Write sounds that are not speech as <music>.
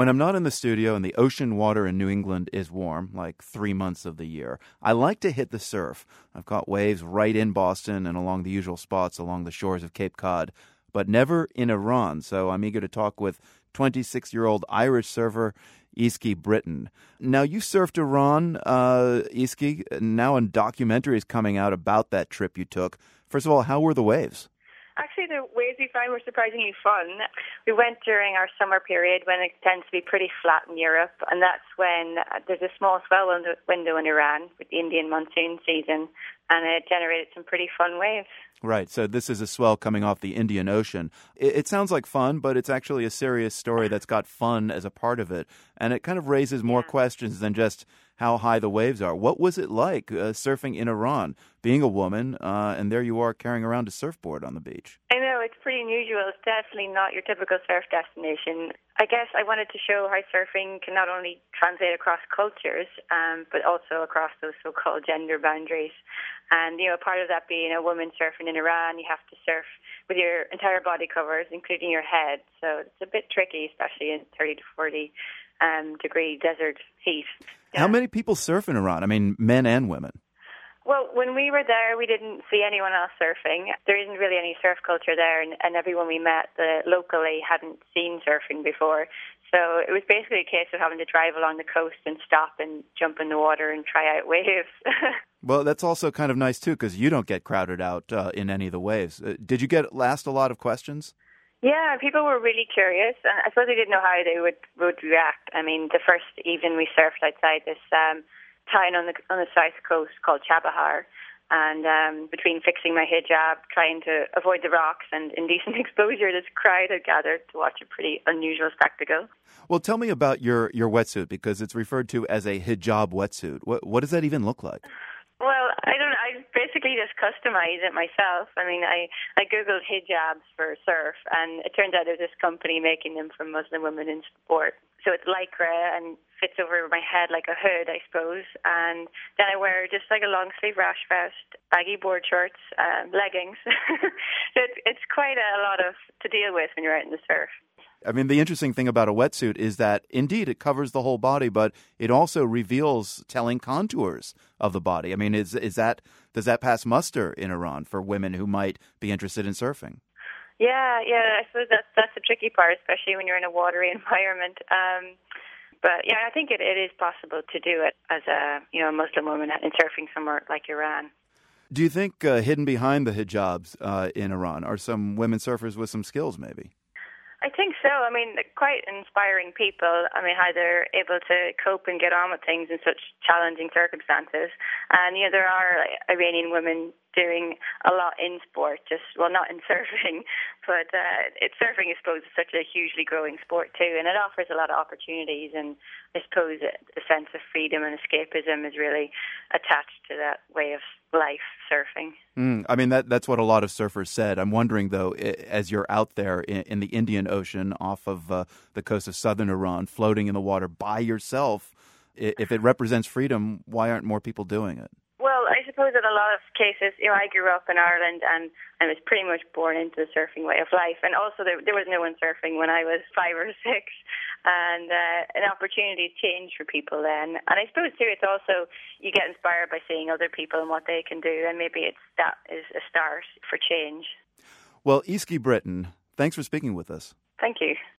When I'm not in the studio and the ocean water in New England is warm, like three months of the year, I like to hit the surf. I've caught waves right in Boston and along the usual spots along the shores of Cape Cod, but never in Iran. So I'm eager to talk with 26 year old Irish surfer Easkey Britton. Now, you surfed Iran, uh, Easkey. Now, a documentary is coming out about that trip you took. First of all, how were the waves? The waves we found were surprisingly fun. We went during our summer period when it tends to be pretty flat in Europe, and that's when uh, there's a small swell window in Iran with the Indian monsoon season, and it generated some pretty fun waves. Right. So this is a swell coming off the Indian Ocean. It, it, sounds like fun, but it's actually a serious story that's got fun as a part of it, and it kind of raises more yeah. questions than just how high the waves are. What was it like uh, surfing in Iran, being a woman, uh, and there you are carrying around a surfboard on the beach? I it's pretty unusual. It's definitely not your typical surf destination. I guess I wanted to show how surfing can not only translate across cultures, um, but also across those so-called gender boundaries. And you know, part of that being a woman surfing in Iran, you have to surf with your entire body covers, including your head. So it's a bit tricky, especially in 30 to 40 um, degree desert heat. Yeah. How many people surf in Iran? I mean, men and women. Well, when we were there, we didn't see anyone else surfing. There isn't really any surf culture there, and, and everyone we met the, locally hadn't seen surfing before. So it was basically a case of having to drive along the coast and stop and jump in the water and try out waves. <laughs> well, that's also kind of nice too, because you don't get crowded out uh, in any of the waves. Uh, did you get last a lot of questions? Yeah, people were really curious, and I suppose they didn't know how they would would react. I mean, the first evening we surfed outside this um, town on the on the south coast called Chabahar, and um, between fixing my hijab, trying to avoid the rocks, and indecent <laughs> exposure, this crowd had gathered to watch a pretty unusual spectacle. Well, tell me about your your wetsuit because it's referred to as a hijab wetsuit. What what does that even look like? Well, I don't. I basically just customize it myself. I mean, I I googled hijabs for surf, and it turned out there's this company making them for Muslim women in sport. So it's lycra and fits over my head like a hood, I suppose. And then I wear just like a long sleeve rash vest, baggy board shorts, um, leggings. <laughs> so it's it's quite a lot of to deal with when you're out in the surf. I mean, the interesting thing about a wetsuit is that indeed it covers the whole body, but it also reveals telling contours of the body. I mean, is is that does that pass muster in Iran for women who might be interested in surfing? Yeah, yeah. I suppose that's that's the tricky part, especially when you're in a watery <laughs> environment. Um, but yeah, I think it, it is possible to do it as a you know a Muslim woman in surfing somewhere like Iran. Do you think uh, hidden behind the hijabs uh, in Iran are some women surfers with some skills, maybe? I think so. I mean, quite inspiring people. I mean, how they're able to cope and get on with things in such challenging circumstances. And, you know, there are like, Iranian women doing a lot in sport, just, well, not in <laughs> surfing, but uh, it, surfing, I suppose, is such a hugely growing sport too. And it offers a lot of opportunities. And I suppose a sense of freedom and escapism is really attached to that way of life surfing. Mm, I mean that that's what a lot of surfers said. I'm wondering though, as you're out there in, in the Indian Ocean off of uh, the coast of southern Iran, floating in the water by yourself, if it represents freedom, why aren't more people doing it? Well, I suppose in a lot of cases, you know, I grew up in Ireland and I was pretty much born into the surfing way of life. And also, there, there was no one surfing when I was five or six, and uh, an opportunity to change for people then. And I suppose too, it's also you get inspired by seeing other people and what they can do, and maybe it's that is a start for change. Well, Easkey Britton, thanks for speaking with us. Thank you.